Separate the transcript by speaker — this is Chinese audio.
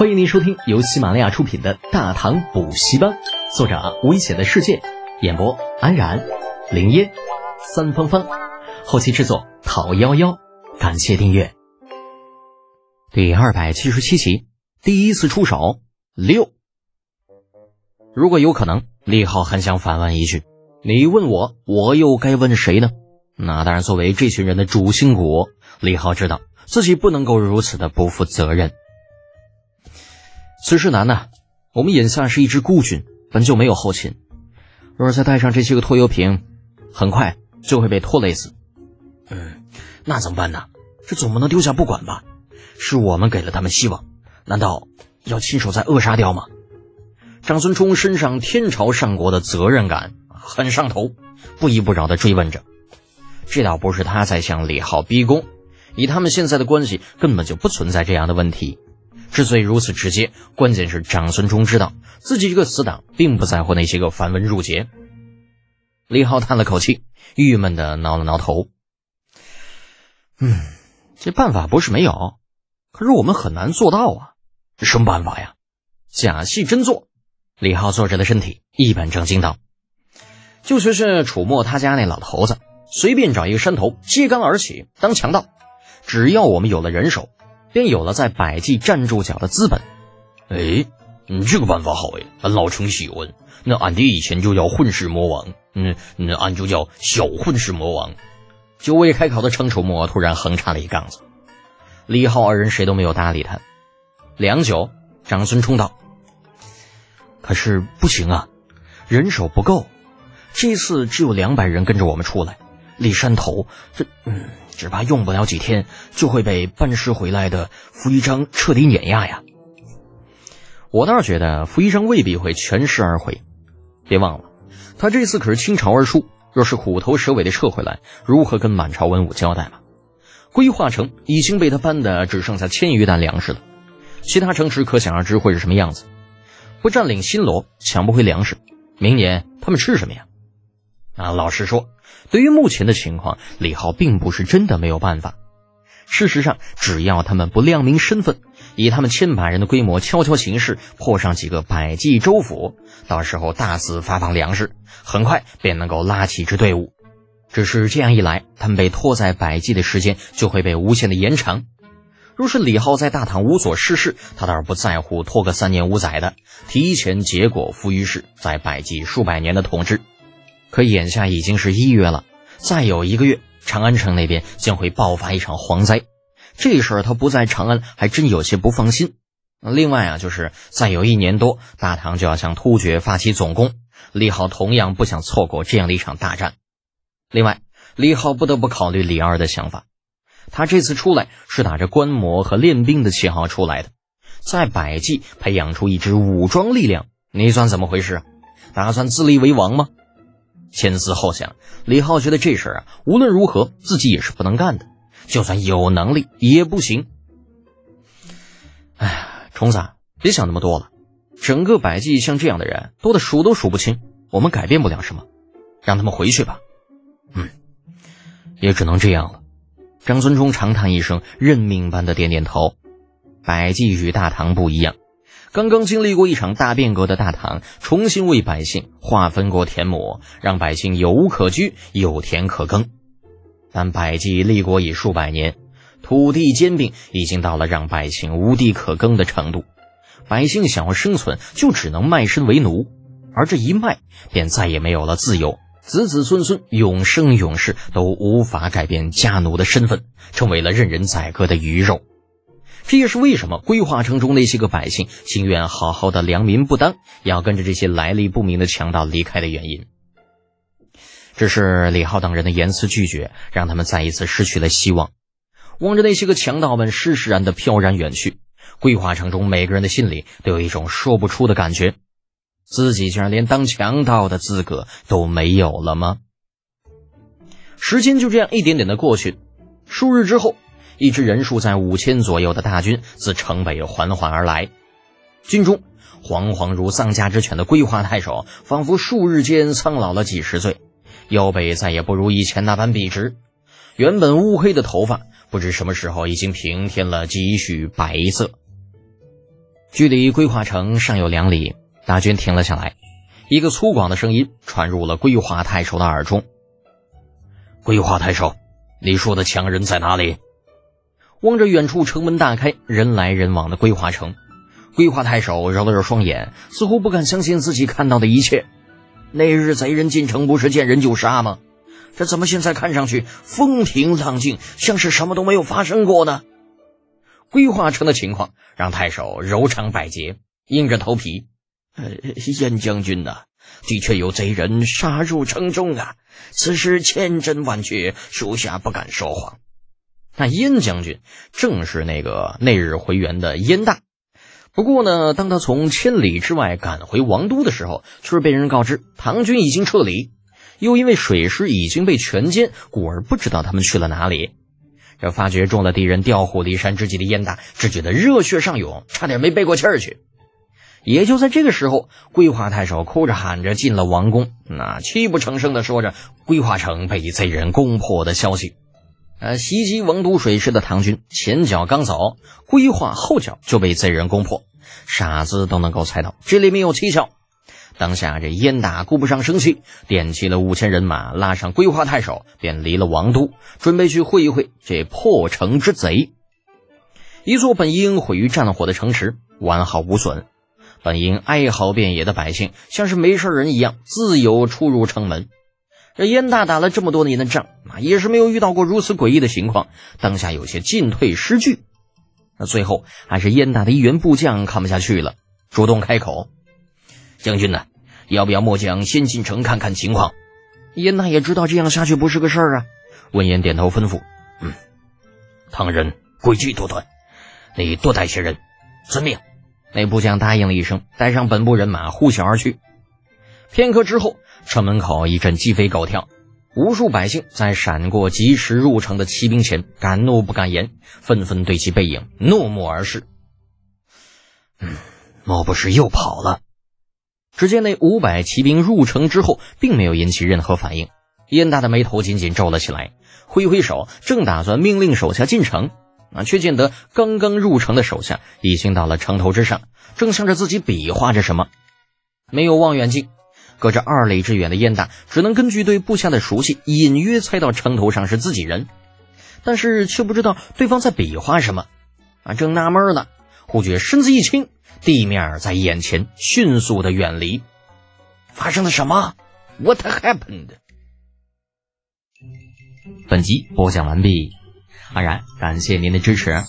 Speaker 1: 欢迎您收听由喜马拉雅出品的《大唐补习班》，作者危险的世界，演播安然、林烟、三芳芳，后期制作讨幺幺，感谢订阅。第二百七十七集，第一次出手六。如果有可能，李浩很想反问一句：“你问我，我又该问谁呢？”那当然，作为这群人的主心骨，李浩知道自己不能够如此的不负责任。此事难呐，我们眼下是一支孤军，本就没有后勤，若是再带上这些个拖油瓶，很快就会被拖累死。
Speaker 2: 嗯，那怎么办呢？这总不能丢下不管吧？是我们给了他们希望，难道要亲手再扼杀掉吗？
Speaker 1: 张孙冲身上天朝上国的责任感很上头，不依不饶地追问着。这倒不是他在向李浩逼宫，以他们现在的关系，根本就不存在这样的问题。之所以如此直接，关键是长孙冲知道自己这个死党并不在乎那些个繁文缛节。李浩叹了口气，郁闷的挠了挠头。嗯，这办法不是没有，可是我们很难做到啊。
Speaker 2: 什么办法呀？
Speaker 1: 假戏真做。李浩坐着的身体一本正经道：“就学学楚墨他家那老头子，随便找一个山头揭竿而起当强盗，只要我们有了人手。”便有了在百济站住脚的资本。
Speaker 2: 哎，你这个办法好哎，俺老程喜欢。那俺爹以前就叫混世魔王，嗯，那俺就叫小混世魔王。
Speaker 1: 久未开口的程楚墨突然横插了一杠子。李浩二人谁都没有搭理他。良久，长孙冲道：“可是不行啊，人手不够。这次只有两百人跟着我们出来，立山头，这……嗯。”只怕用不了几天，就会被办事回来的傅一章彻底碾压呀！我倒是觉得傅一章未必会全身而回。别忘了，他这次可是倾巢而出，若是虎头蛇尾的撤回来，如何跟满朝文武交代嘛？归化城已经被他搬的只剩下千余担粮食了，其他城池可想而知会是什么样子。不占领新罗，抢不回粮食，明年他们吃什么呀？啊，老实说。对于目前的情况，李浩并不是真的没有办法。事实上，只要他们不亮明身份，以他们千百人的规模悄悄行事，破上几个百济州府，到时候大肆发放粮食，很快便能够拉起一支队伍。只是这样一来，他们被拖在百济的时间就会被无限的延长。若是李浩在大唐无所事事，他倒是不在乎拖个三年五载的，提前结果付于世，在百济数百年的统治。可眼下已经是一月了，再有一个月，长安城那边将会爆发一场蝗灾。这事儿他不在长安，还真有些不放心。另外啊，就是再有一年多，大唐就要向突厥发起总攻，李浩同样不想错过这样的一场大战。另外，李浩不得不考虑李二的想法。他这次出来是打着观摩和练兵的旗号出来的，在百济培养出一支武装力量，你算怎么回事啊？打算自立为王吗？前思后想，李浩觉得这事儿啊，无论如何自己也是不能干的，就算有能力也不行。哎呀，虫子，别想那么多了。整个百济像这样的人多的数都数不清，我们改变不了什么，让他们回去吧。嗯，也只能这样了。张孙冲长叹一声，认命般的点点头。百济与大唐不一样。刚刚经历过一场大变革的大唐，重新为百姓划分过田亩，让百姓有屋可居，有田可耕。但百济立国已数百年，土地兼并已经到了让百姓无地可耕的程度。百姓想要生存，就只能卖身为奴，而这一卖，便再也没有了自由，子子孙孙永生永世都无法改变家奴的身份，成为了任人宰割的鱼肉。这也是为什么规划城中那些个百姓情愿好好的良民不当，也要跟着这些来历不明的强盗离开的原因。只是李浩等人的严词拒绝，让他们再一次失去了希望。望着那些个强盗们施施然的飘然远去，规划城中每个人的心里都有一种说不出的感觉：自己竟然连当强盗的资格都没有了吗？时间就这样一点点的过去，数日之后。一支人数在五千左右的大军自城北缓缓而来，军中惶惶如丧家之犬的归化太守，仿佛数日间苍老了几十岁，腰背再也不如以前那般笔直，原本乌黑的头发，不知什么时候已经平添了几许白色。距离归化城尚有两里，大军停了下来。一个粗犷的声音传入了归化太守的耳中：“
Speaker 2: 归化太守，你说的强人在哪里？”
Speaker 1: 望着远处城门大开、人来人往的归化城，归化太守揉了揉双眼，似乎不敢相信自己看到的一切。那日贼人进城，不是见人就杀吗？这怎么现在看上去风平浪静，像是什么都没有发生过呢？归化城的情况让太守柔肠百结，硬着头皮：“
Speaker 3: 呃，燕将军呐，的确有贼人杀入城中啊！此事千真万确，属下不敢说谎。”
Speaker 1: 那燕将军正是那个那日回援的燕大。不过呢，当他从千里之外赶回王都的时候，却是被人告知唐军已经撤离，又因为水师已经被全歼，故而不知道他们去了哪里。这发觉中了敌人调虎离山之计的燕大，只觉得热血上涌，差点没背过气儿去。也就在这个时候，归化太守哭着喊着进了王宫，那泣不成声的说着归化城被贼人攻破的消息。呃，袭击王都水师的唐军前脚刚走，规划后脚就被贼人攻破。傻子都能够猜到这里面有蹊跷。当下这燕大顾不上生气，点起了五千人马，拉上规划太守，便离了王都，准备去会一会这破城之贼。一座本应毁于战火的城池完好无损，本应哀嚎遍野的百姓像是没事人一样，自由出入城门。这燕大打了这么多年的仗啊，也是没有遇到过如此诡异的情况。当下有些进退失据。那最后还是燕大的一员部将看不下去了，主动开口：“
Speaker 2: 将军呢，要不要末将先进城看看情况？”
Speaker 1: 燕大也知道这样下去不是个事儿啊。闻言点头吩咐：“
Speaker 2: 嗯，唐人诡计多端，你多带些人，遵命。”
Speaker 1: 那部将答应了一声，带上本部人马呼啸而去。片刻之后。城门口一阵鸡飞狗跳，无数百姓在闪过及时入城的骑兵前，敢怒不敢言，纷纷对其背影怒目而视。
Speaker 2: 嗯，莫不是又跑了？
Speaker 1: 只见那五百骑兵入城之后，并没有引起任何反应。燕大的眉头紧紧皱了起来，挥挥手，正打算命令手下进城，啊，却见得刚刚入城的手下已经到了城头之上，正向着自己比划着什么。没有望远镜。隔着二里之远的燕大，只能根据对部下的熟悉，隐约猜到城头上是自己人，但是却不知道对方在比划什么。啊，正纳闷呢，忽觉身子一轻，地面在眼前迅速的远离。发生了什么？What happened？本集播讲完毕，安然感谢您的支持。